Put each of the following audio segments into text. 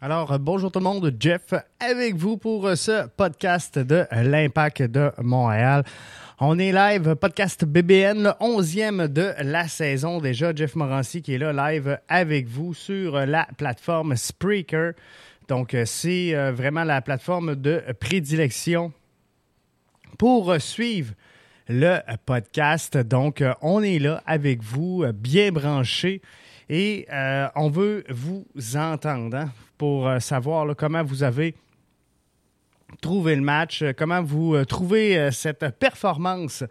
Alors, euh, bonjour tout le monde, Jeff avec vous pour euh, ce podcast de l'Impact de Montréal. On est live, podcast BBN, le 11e de la saison déjà. Jeff Morancy qui est là live avec vous sur la plateforme Spreaker. Donc, euh, c'est vraiment la plateforme de prédilection pour suivre le podcast. Donc, on est là avec vous, bien branché. Et on veut vous entendre. Hein pour euh, savoir comment vous avez trouvé le match, euh, comment vous euh, trouvez cette performance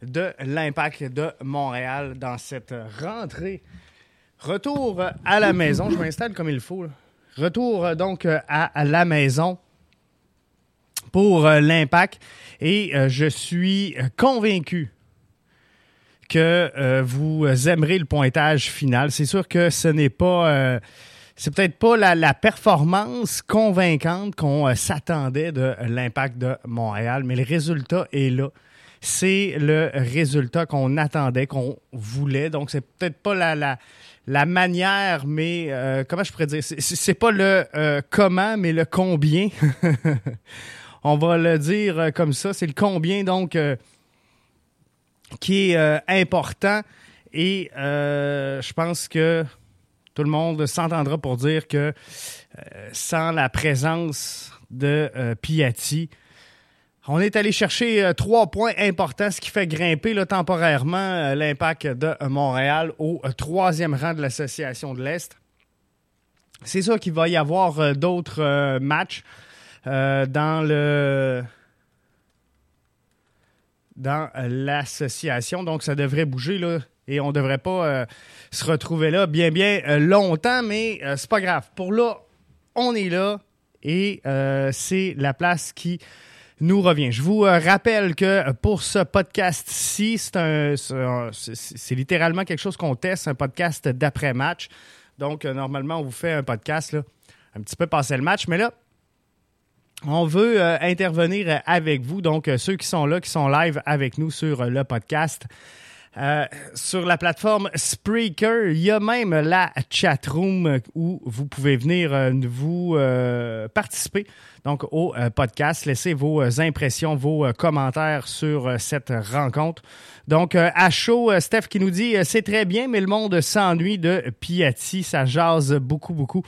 de l'impact de Montréal dans cette rentrée. Retour à la maison, je m'installe comme il faut. Retour donc à la maison pour l'impact et je suis convaincu que vous aimerez le pointage final. C'est sûr que ce n'est pas c'est peut-être pas la, performance convaincante qu'on euh, s'attendait de l'impact de Montréal, mais le résultat est là. C'est le résultat qu'on attendait, qu'on voulait. Donc, c'est peut-être pas la, la, manière, mais euh, comment je pourrais dire? C'est pas le euh, comment, mais le combien. On va le dire comme ça. C'est le combien, donc, qui est important. Et je pense que tout le monde s'entendra pour dire que euh, sans la présence de euh, Piatti, on est allé chercher euh, trois points importants, ce qui fait grimper temporairement l'impact de Montréal au troisième rang de l'association de l'Est. C'est sûr qu'il va y avoir d'autres matchs dans le dans l'association, donc ça devrait bouger là et on ne devrait pas euh, se retrouver là bien, bien euh, longtemps, mais euh, c'est pas grave. Pour là, on est là et c'est la place qui nous revient. Je vous rappelle que pour ce podcast-ci, c'est littéralement quelque chose qu'on teste, un podcast d'après-match. Donc, normalement, on vous fait un podcast là, un petit peu passer le match, mais là, on veut intervenir avec vous, donc ceux qui sont là, qui sont live avec nous sur le podcast. Euh, sur la plateforme Spreaker, il y a même la chat room où vous pouvez venir euh, vous euh, participer. Donc au podcast, laisser vos impressions, vos commentaires sur cette rencontre. Donc à chaud, Steph qui nous dit c'est très bien, mais le monde s'ennuie de Piatti, ça jase beaucoup beaucoup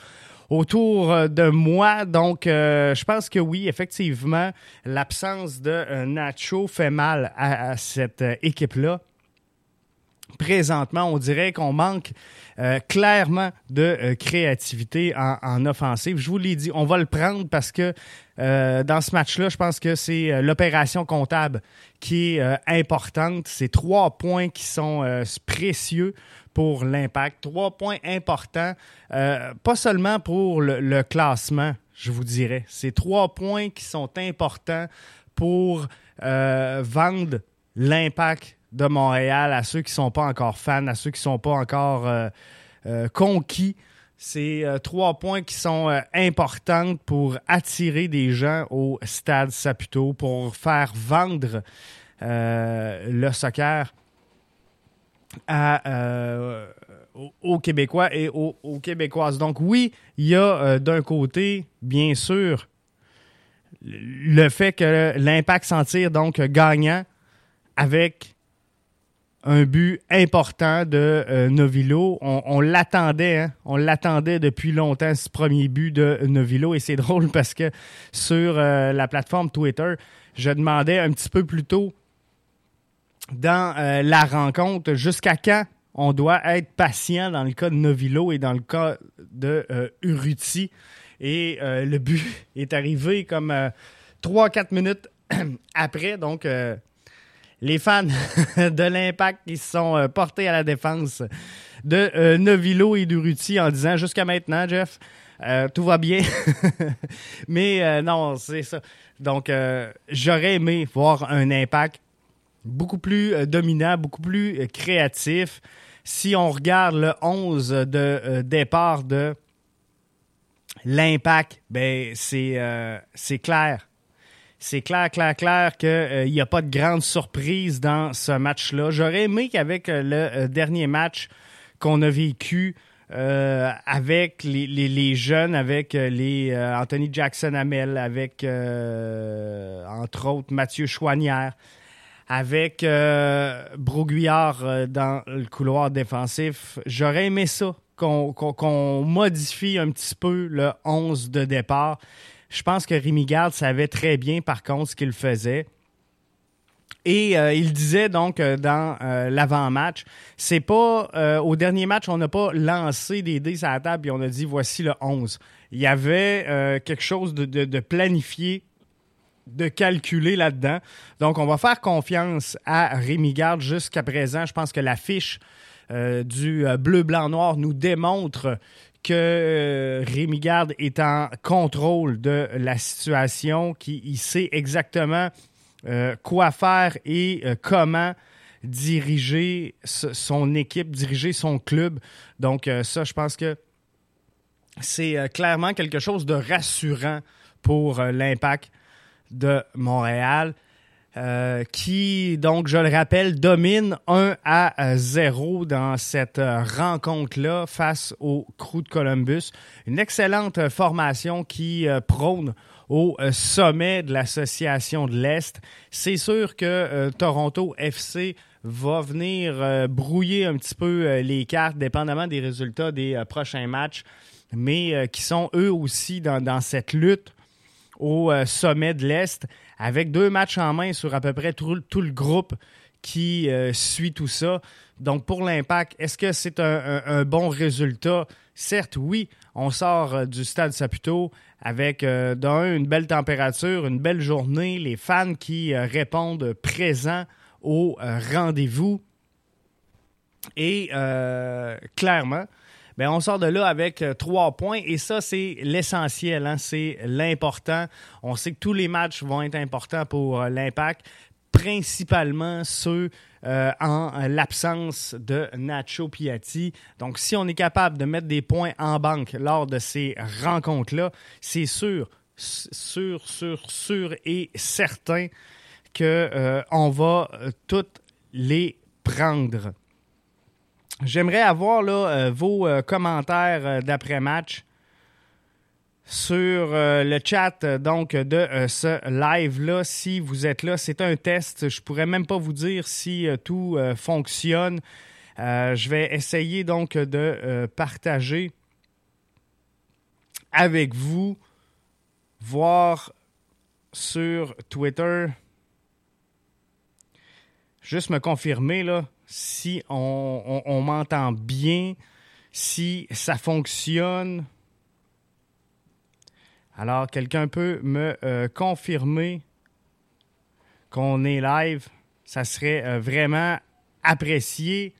autour de moi. Donc, je pense que oui, effectivement, l'absence de Nacho fait mal à cette équipe-là présentement, on dirait qu'on manque euh, clairement de euh, créativité en, offensive. Je vous l'ai dit, on va le prendre parce que euh, dans ce match-là, je pense que c'est l'opération comptable qui est importante. C'est trois points qui sont précieux pour l'impact. Trois points importants, pas seulement pour le, classement, je vous dirais. C'est trois points qui sont importants pour vendre l'impact de Montréal à ceux qui ne sont pas encore fans, à ceux qui ne sont pas encore euh, euh, conquis. C'est euh, trois points qui sont importants pour attirer des gens au stade Saputo, pour faire vendre le soccer aux, Québécois et aux, Québécoises. Donc oui, il y a d'un côté, bien sûr, le fait que l'impact s'en tire donc gagnant avec un but important de euh, Novilo. On, l'attendait, hein? on l'attendait depuis longtemps, ce premier but de Novilo. Et c'est drôle parce que sur euh, la plateforme Twitter, je demandais un petit peu plus tôt dans euh, la rencontre jusqu'à quand on doit être patient dans le cas de Novilo et dans le cas de Uruti. Et le but est arrivé comme 3-4 minutes après. Donc, les fans de l'Impact qui se sont euh, portés à la défense de euh, Novilo et d'Uruti en disant jusqu'à maintenant, Jeff, euh, tout va bien. Mais non, c'est ça. Donc, j'aurais aimé voir un Impact beaucoup plus dominant, beaucoup plus créatif. Si on regarde le 11 de départ de l'Impact, ben c'est clair c'est clair, clair, clair qu'il euh, n'y a pas de grande surprise dans ce match-là. J'aurais aimé qu'avec euh, le euh, dernier match qu'on a vécu euh, avec les, jeunes, avec les Anthony Jackson Hamel, avec entre autres Mathieu Chouanière, avec Broguillard dans le couloir défensif. J'aurais aimé ça, qu'on modifie un petit peu le 11 de départ. Je pense que Rémi Garde savait très bien, par contre, ce qu'il faisait. Et euh, il disait donc euh, dans euh, l'avant-match, c'est pas au dernier match, on n'a pas lancé des dés à la table et on a dit voici le 11. Il y avait quelque chose de, planifié, de calculé là-dedans. Donc on va faire confiance à Rémi Garde jusqu'à présent. Je pense que la fiche du bleu, blanc, noir nous démontre que Rémi Garde est en contrôle de la situation, qu'il sait exactement euh, quoi faire et euh, comment diriger son équipe, diriger son club. Donc euh, ça, je pense que c'est clairement quelque chose de rassurant pour l'impact de Montréal. qui, donc, je le rappelle, domine 1 à 0 dans cette rencontre-là face au Crew de Columbus. Une excellente formation qui prône au euh, sommet de l'association de l'Est. C'est sûr que euh, Toronto FC va venir euh, brouiller un petit peu les cartes, dépendamment des résultats des prochains matchs, mais qui sont eux aussi dans, cette lutte au sommet de l'Est, avec deux matchs en main sur à peu près tout, le groupe qui suit tout ça. Donc pour l'impact, est-ce que c'est un, bon résultat? Certes, oui, on sort du stade Saputo avec euh, d'un, une belle température, une belle journée, les fans qui euh, répondent présents au euh, rendez-vous. Et clairement, ben, on sort de là avec trois points et ça, c'est l'essentiel, hein, c'est l'important. On sait que tous les matchs vont être importants pour l'impact, principalement ceux euh, en l'absence de Nacho Piatti. Donc, si on est capable de mettre des points en banque lors de ces rencontres-là, c'est sûr, sûr, sûr, sûr et certain qu'on euh, va euh, toutes les prendre. J'aimerais avoir là, vos commentaires d'après-match sur euh, le chat donc de euh, ce live-là. Si vous êtes là, c'est un test. Je pourrais même pas vous dire si euh, tout fonctionne. je vais essayer donc de partager avec vous, voir sur Twitter. Juste me confirmer là, si on m'entend bien, si ça fonctionne. Alors, quelqu'un peut me euh, confirmer qu'on est live? Ça serait euh, vraiment apprécié.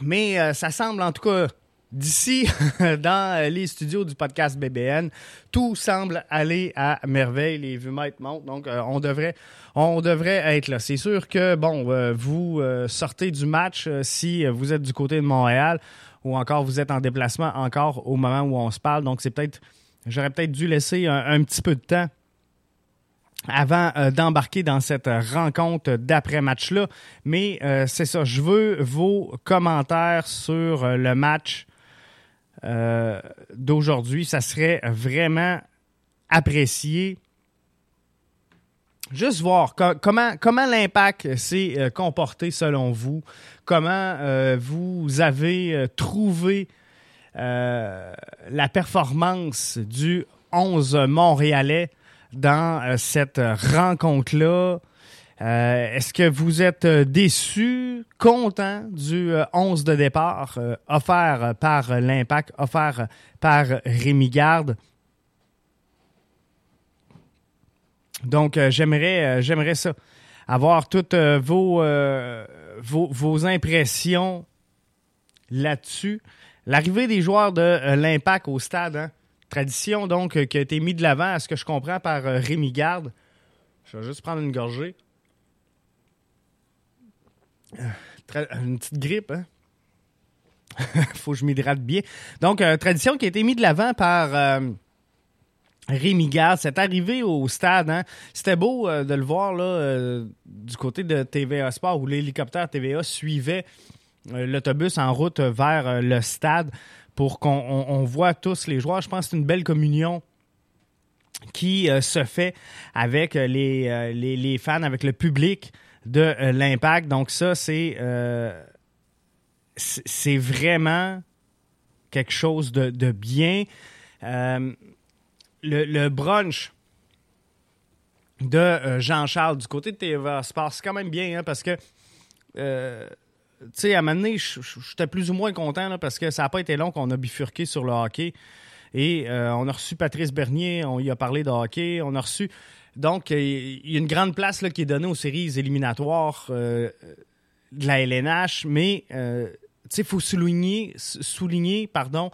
Mais euh, ça semble en tout cas d'ici, dans les studios du podcast BBN, tout semble aller à merveille. Les vues montent, donc on devrait, on devrait être là. C'est sûr que bon, vous sortez du match si vous êtes du côté de Montréal ou encore vous êtes en déplacement encore au moment où on se parle. Donc, c'est peut-être, j'aurais peut-être dû laisser un, petit peu de temps avant euh, d'embarquer dans cette rencontre d'après-match-là. Mais euh, c'est ça, je veux vos commentaires sur euh, le match d'aujourd'hui. Ça serait vraiment apprécié juste voir comment, comment l'impact s'est euh, comporté selon vous, comment euh, vous avez euh, trouvé la performance du 11 Montréalais dans cette rencontre-là? Est-ce que vous êtes déçu, content du 11 de départ offert par l'impact, offert par Rémi Garde? Donc, euh, j'aimerais, euh, j'aimerais ça. Avoir toutes euh, vos, vos, impressions là-dessus. L'arrivée des joueurs de l'Impact au stade, hein. tradition donc qui a été mise de l'avant, à ce que je comprends, par Rémi Garde. Je vais juste prendre une gorgée. Une petite grippe, hein? Faut que je m'hydrate bien. Donc, tradition qui a été mise de l'avant par Rémi Gard, c'est arrivé au stade. Hein? C'était beau euh, de le voir là, euh, du côté de TVA Sport où l'hélicoptère TVA suivait l'autobus en route vers le stade pour qu'on voit tous les joueurs. Je pense que c'est une belle communion qui se fait avec les, les, fans, avec le public de l'Impact. Donc ça, c'est c'est vraiment quelque chose de, bien. le, le, brunch de euh, Jean-Charles du côté de TVA se passe quand même bien hein, parce que, euh, tu sais, à un moment donné, j'étais plus ou moins content parce que ça n'a pas été long qu'on a bifurqué sur le hockey. Et euh, on a reçu Patrice Bernier, on y a parlé de hockey, on a reçu. Donc, il y a une grande place là, qui est donnée aux séries éliminatoires de la LNH, mais il faut souligner, souligner pardon,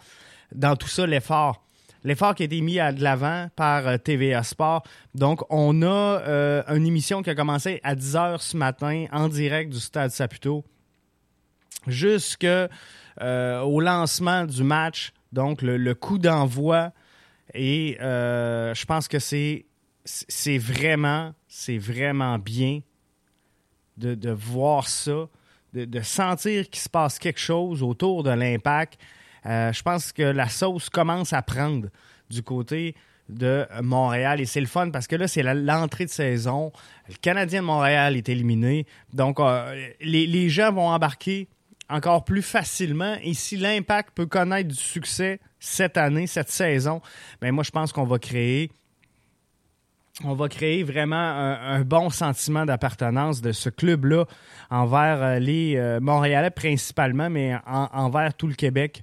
dans tout ça l'effort l'effort qui a été mis de l'avant par euh, TVA Sport. Donc, on a euh, une émission qui a commencé à 10 h ce matin en direct du Stade Saputo jusqu'au euh, lancement du match. Donc, le, coup d'envoi. Et je pense que c'est, c'est vraiment, c'est vraiment bien de, voir ça, de, sentir qu'il se passe quelque chose autour de l'impact. Euh, je pense que la sauce commence à prendre du côté de Montréal. Et c'est le fun parce que là, c'est l'entrée de saison. Le Canadien de Montréal est éliminé. Donc, euh, les, gens vont embarquer encore plus facilement. Et si l'impact peut connaître du succès cette année, cette saison, bien, moi, je pense qu'on va créer. On va créer vraiment un, bon sentiment d'appartenance de ce club-là envers euh, les Montréalais principalement, mais envers tout le Québec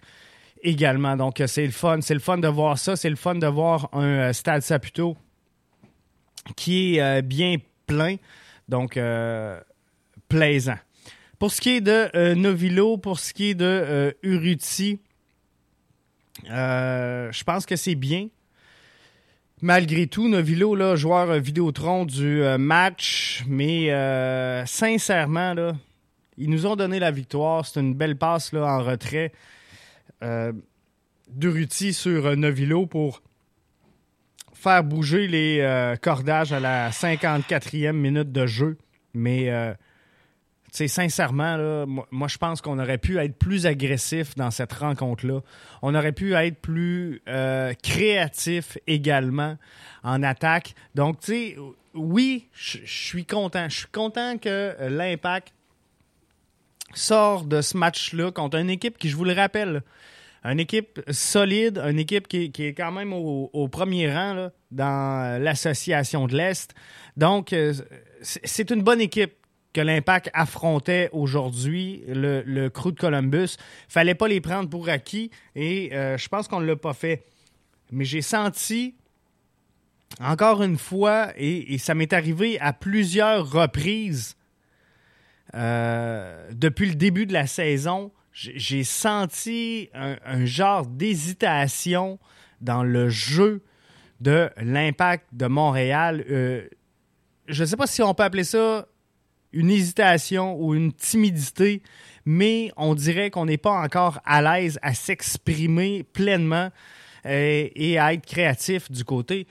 également. Donc, euh, c'est le fun. C'est le fun de voir ça. C'est le fun de voir un euh, Stade Saputo qui est euh, bien plein. Donc, plaisant. Pour ce qui est de Novilo, pour ce qui est de Uruti, je pense que c'est bien. Malgré tout, Novilo, joueur Vidéotron du match, mais sincèrement, là, ils nous ont donné la victoire. C'est une belle passe en retrait euh, Duruti sur euh, Novilo pour faire bouger les euh, cordages à la 54e minute de jeu. Mais, sais, sincèrement, moi, je pense qu'on aurait pu être plus agressif dans cette rencontre-là. On aurait pu être plus créatif également en attaque. Donc, tu oui, je suis content. Je suis content que l'Impact sort de ce match-là contre une équipe qui, je vous le rappelle, une équipe solide, une équipe qui, est quand même au, premier rang dans l'association de l'Est. Donc, euh, c'est une bonne équipe que l'Impact affrontait aujourd'hui, le, le, crew de Columbus. fallait pas les prendre pour acquis et euh, je pense qu'on ne l'a pas fait. Mais j'ai senti, encore une fois, et ça m'est arrivé à plusieurs reprises, euh, depuis le début de la saison, j'ai senti un, genre d'hésitation dans le jeu de l'impact de Montréal. Euh, je ne sais pas si on peut appeler ça une hésitation ou une timidité, mais on dirait qu'on n'est pas encore à l'aise à s'exprimer pleinement euh, et à être créatif du côté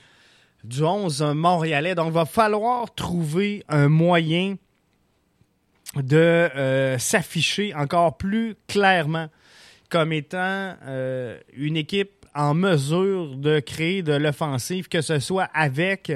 du 11 montréalais. Donc, il va falloir trouver un moyen de euh, s'afficher encore plus clairement comme étant euh, une équipe en mesure de créer de l'offensive, que ce soit avec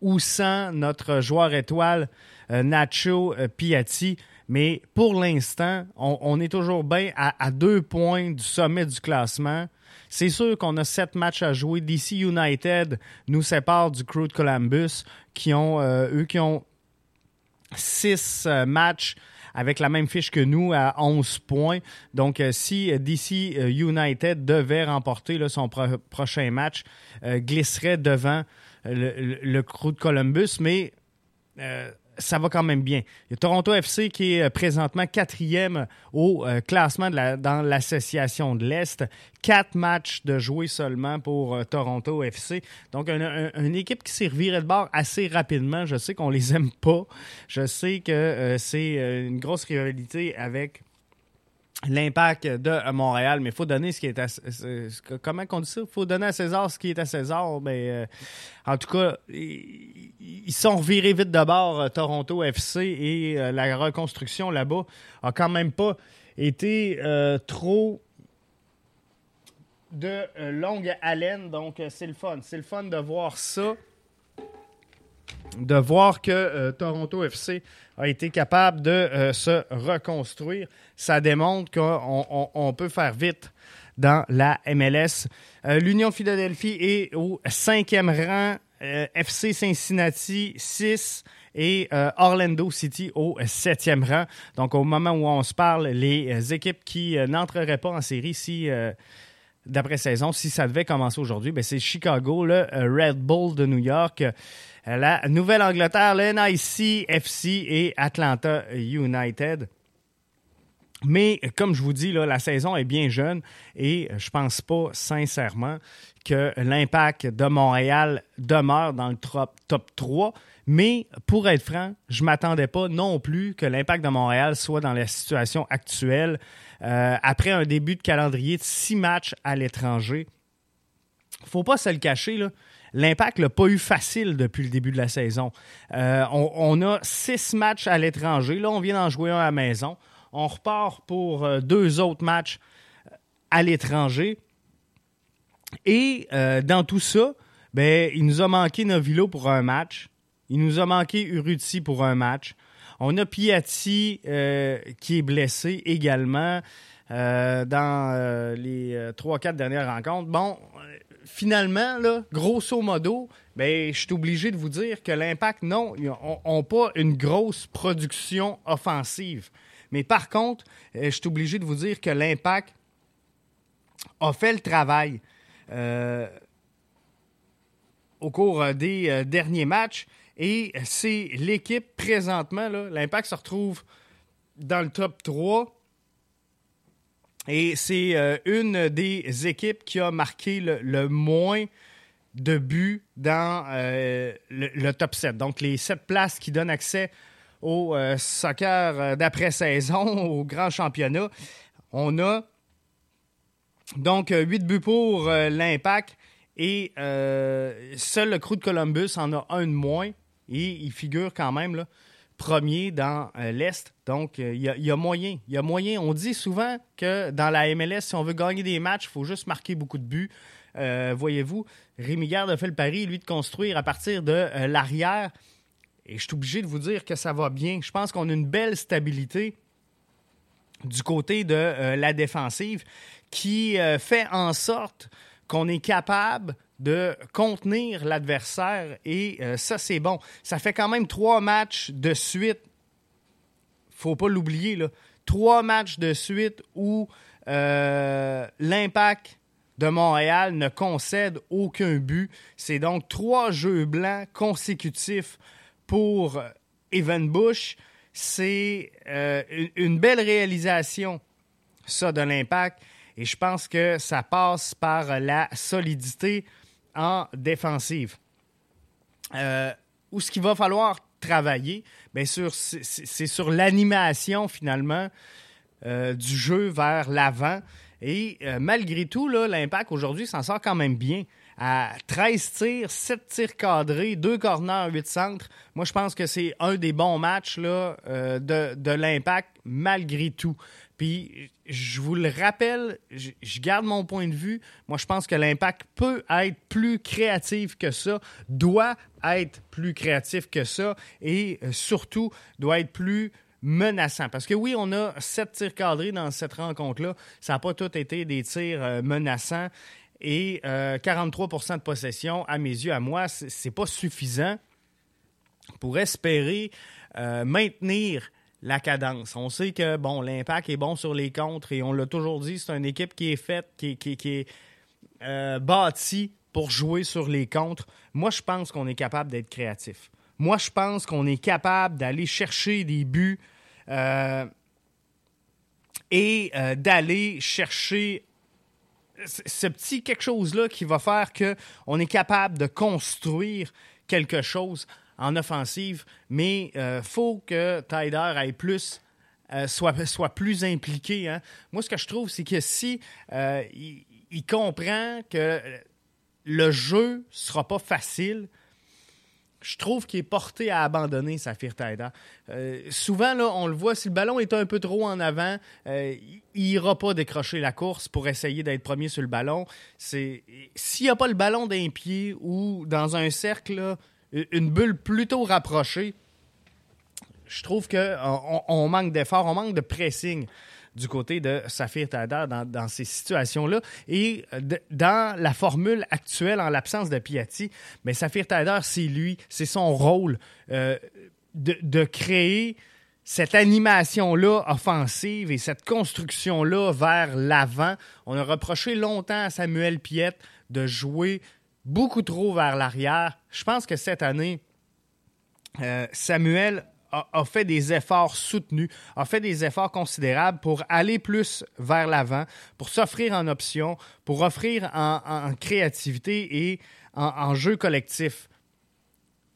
ou sans notre joueur étoile euh, Nacho Piatti. Mais pour l'instant, on, est toujours bien à, deux points du sommet du classement. C'est sûr qu'on a sept matchs à jouer. DC United nous sépare du crew de Columbus, qui ont, eux, qui ont six euh, matchs avec la même fiche que nous à 11 points. Donc, euh, si euh, DC United devait remporter son prochain match, glisserait devant le, crew de Columbus. Mais ça va quand même bien. Il y a Toronto FC qui est euh, présentement quatrième au euh, classement dans l'association de l'Est. Quatre matchs de jouer seulement pour euh, Toronto FC. Donc, une équipe qui s'est de bord assez rapidement. Je sais qu'on les aime pas. Je sais que c'est une grosse rivalité avec l'impact de Montréal, mais il faut donner ce qui est à comment on dit ça? Faut donner à César ce qui est à César. Mais ben, euh, en tout cas, ils sont revirés vite de bord, euh, Toronto FC, et euh, la reconstruction là-bas a quand même pas été trop de longue haleine. Donc, c'est le fun. C'est le fun de voir ça de voir que euh, Toronto FC a été capable de euh, se reconstruire. Ça démontre qu'on peut faire vite dans la MLS. Euh, L'Union Philadelphie est au cinquième rang, FC Cincinnati 6 et Orlando City au septième rang. Donc au moment où on se parle, les équipes qui n'entreraient pas en série si d'après-saison, si ça devait commencer aujourd'hui, ben, c'est Chicago, le Red Bull de New York, la Nouvelle-Angleterre, le NIC FC et Atlanta United. Mais comme je vous dis, là, la saison est bien jeune et je pense pas sincèrement que l'impact de Montréal demeure dans le top, top 3. Mais pour être franc, je ne m'attendais pas non plus que l'impact de Montréal soit dans la situation actuelle euh, après un début de calendrier de six matchs à l'étranger. Faut pas se le cacher, là. L'impact l'a pas eu facile depuis le début de la saison. Euh, on, a six matchs à l'étranger. Là, on vient d'en jouer un à la maison. On repart pour euh, deux autres matchs euh, à l'étranger. Et dans tout ça, ben, il nous a manqué Novilo pour un match. Il nous a manqué Uruti pour un match. On a Piatti qui est blessé également dans les trois, quatre dernières rencontres. Bon, finalement, grosso modo, ben, je suis obligé de vous dire que l'Impact, non, n'ont pas une grosse production offensive. Mais par contre, euh, je suis obligé de vous dire que l'Impact a fait le travail euh, au cours euh, des derniers matchs. Et c'est l'équipe présentement, l'Impact se retrouve dans le top 3 et c'est euh, une des équipes qui a marqué le, moins de buts dans euh, le, top 7. Donc, les sept places qui donnent accès au euh, soccer d'après-saison, au grand championnat. On a donc huit buts pour l'Impact et seul le Crew de Columbus en a un de moins. Et il figure quand même là, premier dans euh, l'Est. Donc, euh, il y, a moyen. Il y a moyen. On dit souvent que dans la MLS, si on veut gagner des matchs, il faut juste marquer beaucoup de buts. Euh, voyez-vous, Rémi Garde a fait le pari, lui, de construire à partir de l'arrière. Et je suis obligé de vous dire que ça va bien. Je pense qu'on a une belle stabilité du côté de la défensive qui fait en sorte qu'on est capable de contenir l'adversaire et euh, ça, c'est bon. Ça fait quand même trois matchs de suite. faut pas l'oublier, là. Trois matchs de suite où euh, l'impact de Montréal ne concède aucun but. C'est donc trois jeux blancs consécutifs pour Evan Bush. C'est euh, une belle réalisation, ça, de l'impact. Et je pense que ça passe par la solidité en défensive. Euh, où ce qu'il va falloir travailler, bien sûr, c'est sur l'animation finalement euh, du jeu vers l'avant. Et euh, malgré tout, l'impact aujourd'hui s'en sort quand même bien. À 13 tirs, 7 tirs cadrés, 2 corners, 8 centres. Moi, je pense que c'est un des bons matchs là, de, de l'impact malgré tout. Puis, je vous le rappelle, je garde mon point de vue. Moi, je pense que l'impact peut être plus créatif que ça, doit être plus créatif que ça et euh, surtout doit être plus menaçant. Parce que oui, on a sept tirs cadrés dans cette rencontre-là. Ça n'a pas tout été des tirs euh, menaçants. Et 43% euh, de possession, à mes yeux, à moi, c'est pas suffisant pour espérer maintenir la cadence. On sait que bon, l'impact est bon sur les contres et on l'a toujours dit, c'est une équipe qui est faite, qui, est euh, bâtie pour jouer sur les contres. Moi, je pense qu'on est capable d'être créatif. Moi, je pense qu'on est capable d'aller chercher des buts euh, et euh, d'aller chercher ce petit quelque chose-là qui va faire qu'on est capable de construire quelque chose en offensive, mais il euh, faut que Tyder aille plus. Euh, soit, plus impliqué. Hein. Moi, ce que je trouve, c'est que si euh, il, comprend que le jeu sera pas facile, je trouve qu'il est porté à abandonner Safir Taïda. Euh, souvent, là, on le voit, si le ballon est un peu trop en avant, il n'ira pas décrocher la course pour essayer d'être premier sur le ballon. S'il n'y a pas le ballon d'un pied ou dans un cercle, une bulle plutôt rapprochée, je trouve qu'on on manque d'effort, on manque de pressing du côté de Safir Tada dans, ces situations-là. Et euh, dans la formule actuelle, en l'absence de Piatti, mais Safir Tada, c'est lui, c'est son rôle euh, de, créer cette animation-là offensive et cette construction-là vers l'avant. On a reproché longtemps à Samuel Piette de jouer beaucoup trop vers l'arrière. Je pense que cette année, euh, Samuel a, fait des efforts soutenus, a fait des efforts considérables pour aller plus vers l'avant, pour s'offrir en option, pour offrir en, créativité et en, jeu collectif.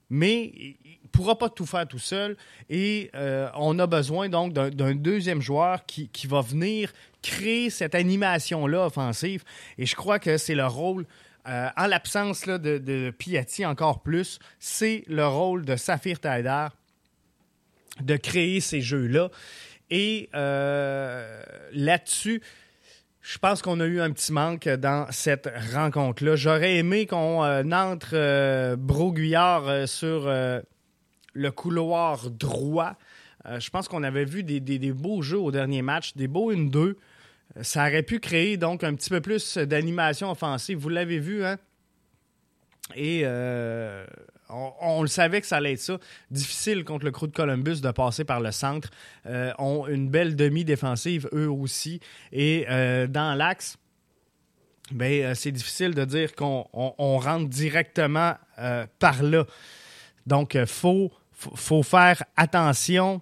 Mais il ne pourra pas tout faire tout seul et euh, on a besoin donc d'un deuxième joueur qui, va venir créer cette animation-là offensive. Et je crois que c'est le rôle euh, en l'absence de, Piatti encore plus, c'est le rôle de Saphir Taider de créer ces jeux-là. Et euh, là-dessus, je pense qu'on a eu un petit manque dans cette rencontre-là. J'aurais aimé qu'on euh, entre Broguillard sur le couloir droit. je pense qu'on avait vu des, des, beaux jeux au dernier match, des beaux 1-2. Ça aurait pu créer donc un petit peu plus d'animation offensive. Vous l'avez vu, hein? Et on, le savait que ça allait être ça. Difficile contre le crew de Columbus de passer par le centre. Euh, ont une belle demi-défensive, eux aussi. Et euh, dans l'axe, ben, euh, c'est difficile de dire qu'on rentre directement par là. Donc, il faut, faut, faire attention.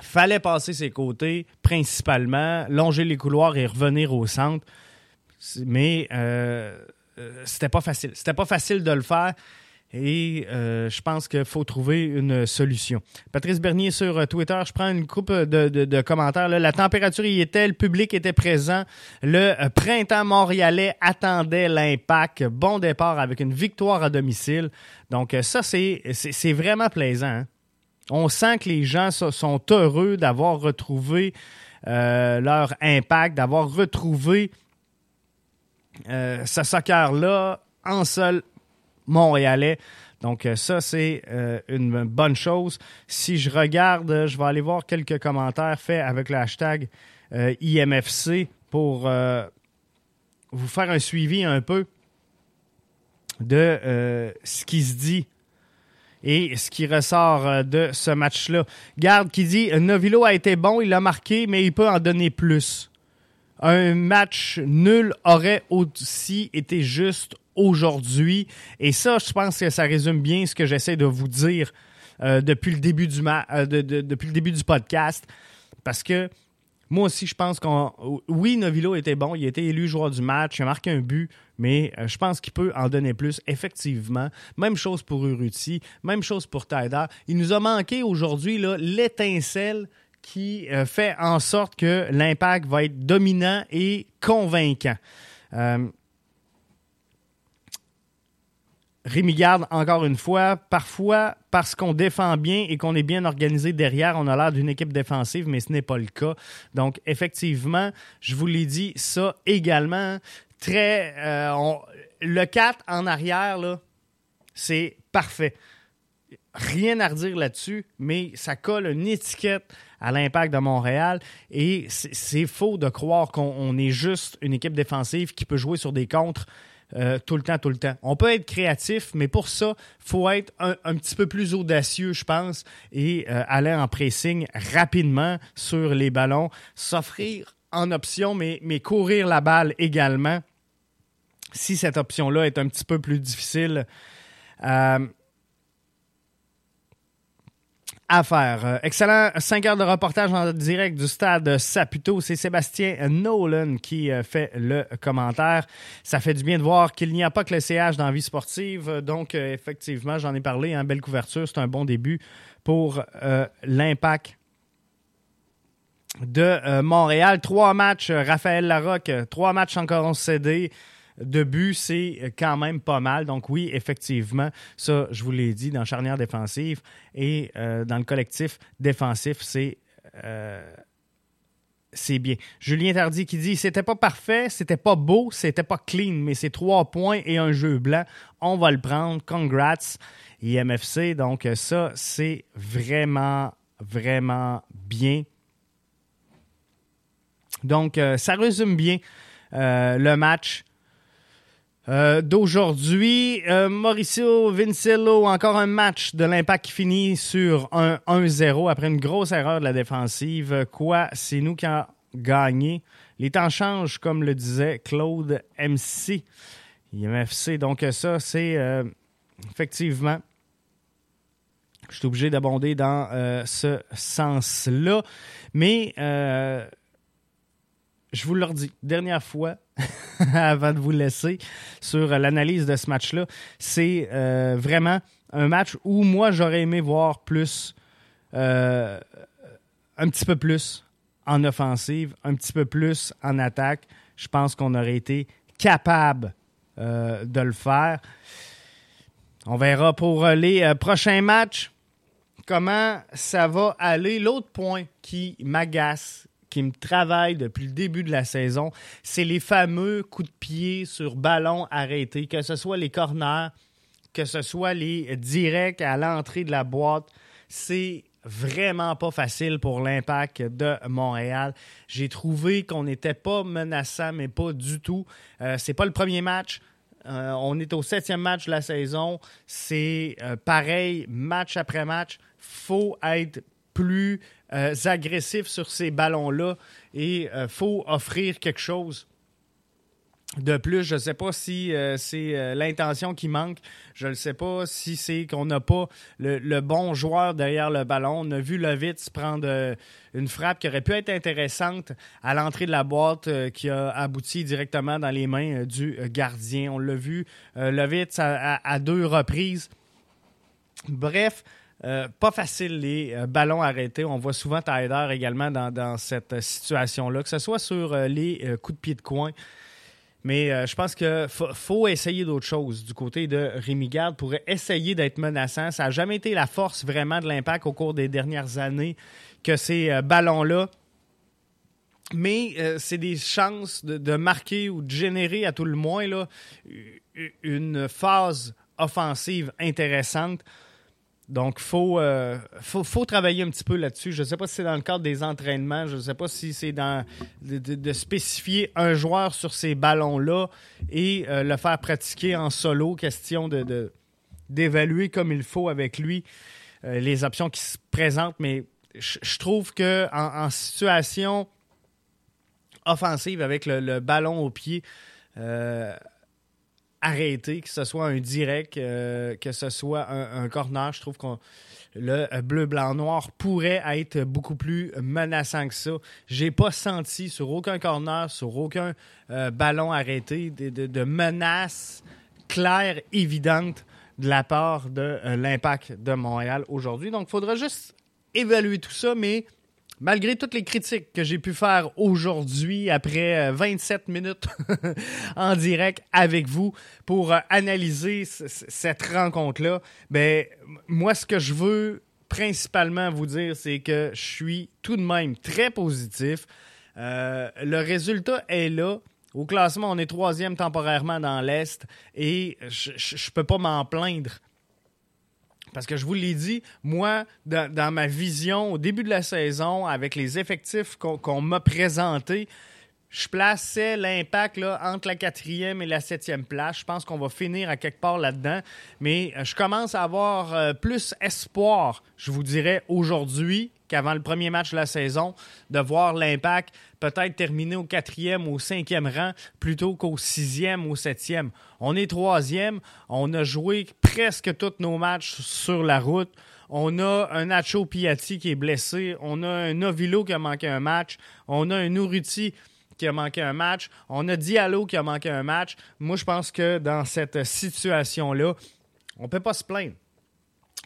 Fallait passer ses côtés, principalement, longer les couloirs et revenir au centre. Mais c'était pas facile. C'était pas facile de le faire. Et euh, je pense qu'il faut trouver une solution. Patrice Bernier sur euh, Twitter, je prends une coupe de, commentaires. La température y était, le public était présent. Le euh, printemps montréalais attendait l'impact. Bon départ avec une victoire à domicile. Donc ça, c'est vraiment plaisant. Hein. On sent que les gens sont heureux d'avoir retrouvé leur impact, d'avoir retrouvé ce soccer-là en seul montréalais. Donc euh, ça, c'est euh, une bonne chose. Si je regarde, je vais aller voir quelques commentaires faits avec le hashtag euh, IMFC pour vous faire un suivi un peu de ce qui se dit et ce qui ressort de ce match-là. Garde qui dit Novilo a été bon, il l'a marqué, mais il peut en donner plus. Un match nul aurait aussi été juste aujourd'hui. Et ça, je pense que ça résume bien ce que j'essaie de vous dire euh, depuis, le début du euh, depuis le début du podcast. Parce que moi aussi, je pense qu'on. Oui, Novilo était bon. Il a été élu joueur du match. Il a marqué un but. Mais euh, je pense qu'il peut en donner plus, effectivement. Même chose pour Uruti. Même chose pour Taida. Il nous a manqué aujourd'hui l'étincelle qui fait en sorte que l'impact va être dominant et convaincant. Rémi Garde, encore une fois, parfois, parce qu'on défend bien et qu'on est bien organisé derrière, on a l'air d'une équipe défensive, mais ce n'est pas le cas. Donc, effectivement, je vous l'ai dit, ça également, très. Euh, le 4 en arrière, c'est parfait. Rien à redire là-dessus, mais ça colle une étiquette à l'impact de Montréal. Et c'est faux de croire qu'on est juste une équipe défensive qui peut jouer sur des contres euh, tout le temps, tout le temps. On peut être créatif, mais pour ça, il faut être un, petit peu plus audacieux, je pense, et euh, aller en pressing rapidement sur les ballons, s'offrir en option, mais, courir la balle également, si cette option-là est un petit peu plus difficile. Euh, à faire. Euh, excellent 5 heures de reportage en direct du stade Saputo. C'est Sébastien Nolan qui euh, fait le commentaire. Ça fait du bien de voir qu'il n'y a pas que le CH dans la vie sportive. Donc, euh, effectivement, j'en ai parlé. Hein, belle couverture. C'est un bon début pour l'impact de Montréal. Trois matchs, Raphaël Larocque. Trois matchs encore en CD. De buts, c'est quand même pas mal. Donc oui, effectivement, ça, je vous l'ai dit, dans charnière défensive et dans le collectif défensif, c'est c'est bien. Julien Tardy qui dit c'était pas parfait, c'était pas beau, c'était pas clean, mais c'est trois points et un jeu blanc. On va le prendre. Congrats, IMFC. Donc, ça, c'est vraiment, vraiment bien. Donc, euh, ça résume bien euh, le match. Euh, d'aujourd'hui. Mauricio Vincello, encore un match de l'impact qui finit sur un 1-0 après une grosse erreur de la défensive. Quoi, c'est nous qui avons gagné. Les temps changent, comme le disait Claude MC. IMFC, donc ça, c'est effectivement je suis obligé d'abonder dans ce sens-là. Mais je vous le redis, dernière fois, avant de vous laisser sur l'analyse de ce match-là, c'est euh, vraiment un match où moi, j'aurais aimé voir plus, euh, un petit peu plus en offensive, un petit peu plus en attaque. Je pense qu'on aurait été capable euh, de le faire. On verra pour les prochains matchs comment ça va aller. L'autre point qui m'agace, qui me travaille depuis le début de la saison, c'est les fameux coups de pied sur ballon arrêté, que ce soit les corners, que ce soit les directs à l'entrée de la boîte. C'est vraiment pas facile pour l'impact de Montréal. J'ai trouvé qu'on n'était pas menaçant, mais pas du tout. Euh, c'est pas le premier match. Euh, on est au septième match de la saison. C'est euh, pareil, match après match. faut être plus euh, agressif sur ces ballons-là et euh, faut offrir quelque chose. De plus, je ne sais pas si euh, c'est l'intention qui manque. Je ne sais pas si c'est qu'on n'a pas le, bon joueur derrière le ballon. On a vu Lovitz prendre une frappe qui aurait pu être intéressante à l'entrée de la boîte qui a abouti directement dans les mains du gardien. On l'a vu, Lovitz à, deux reprises. Bref, euh, pas facile les euh, ballons arrêtés. On voit souvent Tyler également dans, cette situation-là, que ce soit sur euh, les coups de pied de coin. Mais je pense qu'il faut, essayer d'autres choses du côté de Rémi Garde pour essayer d'être menaçant. Ça n'a jamais été la force vraiment de l'impact au cours des dernières années que ces ballons-là. Mais c'est des chances de, de, marquer ou de générer à tout le moins là, une phase offensive intéressante. Donc, il euh, faut, faut, travailler un petit peu là-dessus. Je ne sais pas si c'est dans le cadre des entraînements, je ne sais pas si c'est dans de, spécifier un joueur sur ces ballons-là et euh, le faire pratiquer en solo, question de, d'évaluer comme il faut avec lui euh, les options qui se présentent. Mais je, trouve que en, situation offensive avec le, ballon au pied, arrêter, que ce soit un direct, euh, que ce soit un, corner. Je trouve que le bleu, blanc, noir pourrait être beaucoup plus menaçant que ça. J'ai pas senti sur aucun corner, sur aucun euh, ballon arrêté de, de, menace claire, évidente de la part de euh, l'impact de Montréal aujourd'hui. Donc, il faudra juste évaluer tout ça, mais malgré toutes les critiques que j'ai pu faire aujourd'hui, après 27 euh, minutes en direct avec vous pour euh, analyser cette rencontre-là, ben, moi, ce que je veux principalement vous dire, c'est que je suis tout de même très positif. Euh, le résultat est là. Au classement, on est troisième temporairement dans l'Est et je ne peux pas m'en plaindre parce que je vous l'ai dit, moi, dans, ma vision au début de la saison, avec les effectifs qu'on m'a présentés, je plaçais l'impact entre la quatrième et la septième place. Je pense qu'on va finir à quelque part là-dedans. Mais euh, je commence à avoir euh, plus espoir, je vous dirais, aujourd'hui qu'avant le premier match de la saison, de voir l'impact peut-être terminer au quatrième ou au cinquième rang plutôt qu'au sixième ou au septième. On est troisième, on a joué presque tous nos matchs sur la route. On a un Nacho Piatti qui est blessé, on a un Novilo qui a manqué un match, on a un Uruti qui a manqué un match, on a Diallo qui a manqué un match. Moi, je pense que dans cette situation-là, on ne peut pas se plaindre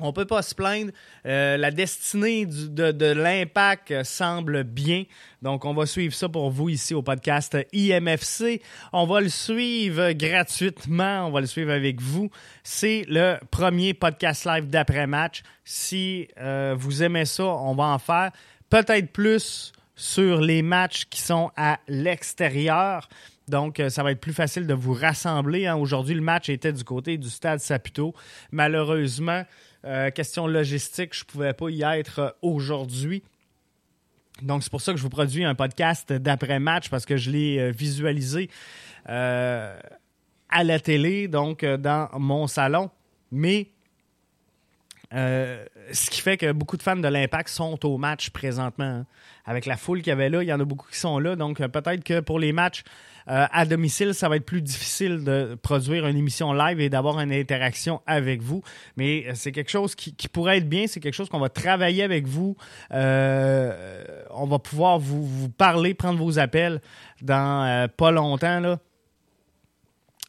On peut pas se plaindre. Euh, la destinée de, l'impact semble bien. Donc, on va suivre ça pour vous ici au podcast IMFC. On va le suivre gratuitement. On va le suivre avec vous. C'est le premier podcast live d'après-match. Si euh, vous aimez ça, on va en faire peut-être plus sur les matchs qui sont à l'extérieur. Donc, euh, ça va être plus facile de vous rassembler. Hein. Aujourd'hui, le match était du côté du stade Saputo. Malheureusement, euh, question logistique, je ne pouvais pas y être euh, aujourd'hui. Donc, c'est pour ça que je vous produis un podcast d'après-match parce que je l'ai euh, visualisé à la télé, donc dans mon salon. Mais ce qui fait que beaucoup de fans de l'Impact sont au match présentement. Hein. Avec la foule qu'il y avait là, il y en a beaucoup qui sont là. Donc, peut-être que pour les matchs euh, à domicile, ça va être plus difficile de produire une émission live et d'avoir une interaction avec vous. Mais euh, c'est quelque chose qui, pourrait être bien. C'est quelque chose qu'on va travailler avec vous. Euh, on va pouvoir vous, parler, prendre vos appels dans pas longtemps. Là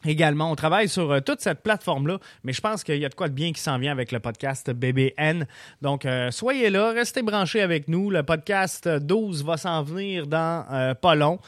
également. On travaille sur toute cette plateforme-là, mais je pense qu'il y a de quoi de bien qui s'en vient avec le podcast BBN. Donc, soyez là, restez branchés avec nous. Le podcast 12 va s'en venir dans pas long.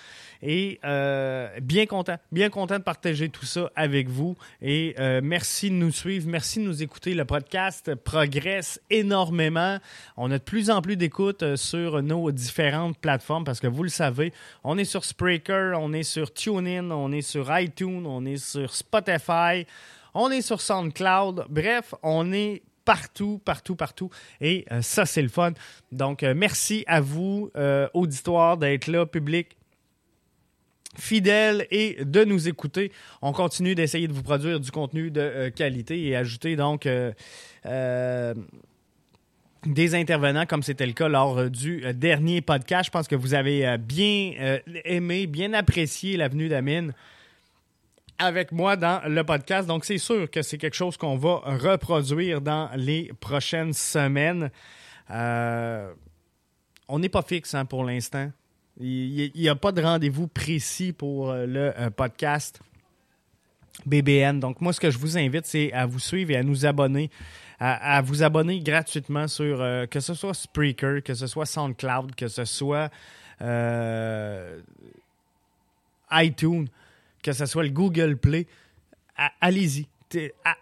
Et euh, bien content, bien content de partager tout ça avec vous. Et euh, merci de nous suivre, merci de nous écouter. Le podcast progresse énormément. On a de plus en plus d'écoute euh, sur nos différentes plateformes parce que vous le savez, on est sur Spreaker, on est sur TuneIn, on est sur iTunes, on est sur Spotify, on est sur SoundCloud. Bref, on est partout, partout, partout. Et ça, c'est le fun. Donc, merci à vous, auditoire, d'être là, public fidèle et de nous écouter. On continue d'essayer de vous produire du contenu de euh, qualité et ajouter donc euh, euh, des intervenants comme c'était le cas lors du dernier podcast. Je pense que vous avez bien aimé, bien apprécié la venue d'Amine avec moi dans le podcast. Donc c'est sûr que c'est quelque chose qu'on va reproduire dans les prochaines semaines. on n'est pas fixe hein, pour l'instant. Il n'y a pas de rendez-vous précis pour euh, le euh, podcast BBN. Donc, moi, ce que je vous invite, c'est à vous suivre et à nous abonner. À, vous abonner gratuitement sur euh, que ce soit Spreaker, que ce soit SoundCloud, que ce soit iTunes, que ce soit le Google Play. Allez-y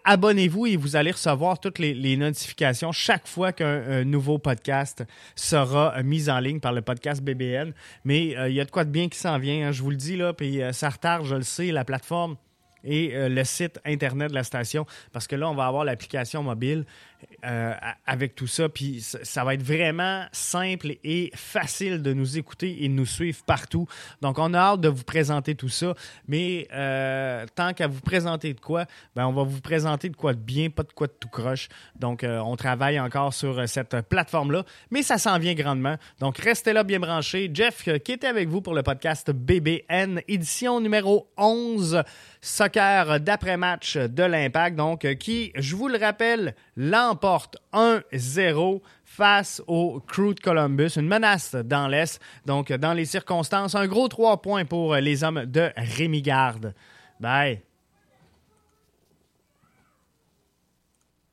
abonnez-vous et vous allez recevoir toutes les, notifications chaque fois qu'un nouveau podcast sera euh, mis en ligne par le podcast BBN. Mais euh, il y a de quoi de bien qui s'en vient, hein, je vous le dis là, puis euh, ça retarde, je le sais, la plateforme et le site internet de la station parce que là on va avoir l'application mobile euh, avec tout ça. Puis ça va être vraiment simple et facile de nous écouter et de nous suivre partout. Donc, on a hâte de vous présenter tout ça. Mais euh, tant qu'à vous présenter de quoi, ben, on va vous présenter de quoi de bien, pas de quoi de tout croche. Donc, euh, on travaille encore sur cette plateforme-là. Mais ça s'en vient grandement. Donc, restez là bien branchés. Jeff, qui était avec vous pour le podcast BBN, édition numéro 11, soccer d'après-match de l'Impact. Donc, qui, je vous le rappelle, l'an porte 1-0 face au Crew de Columbus, une menace dans l'Est. Donc, dans les circonstances, un gros 3 points pour les hommes de Rémi Garde. Bye.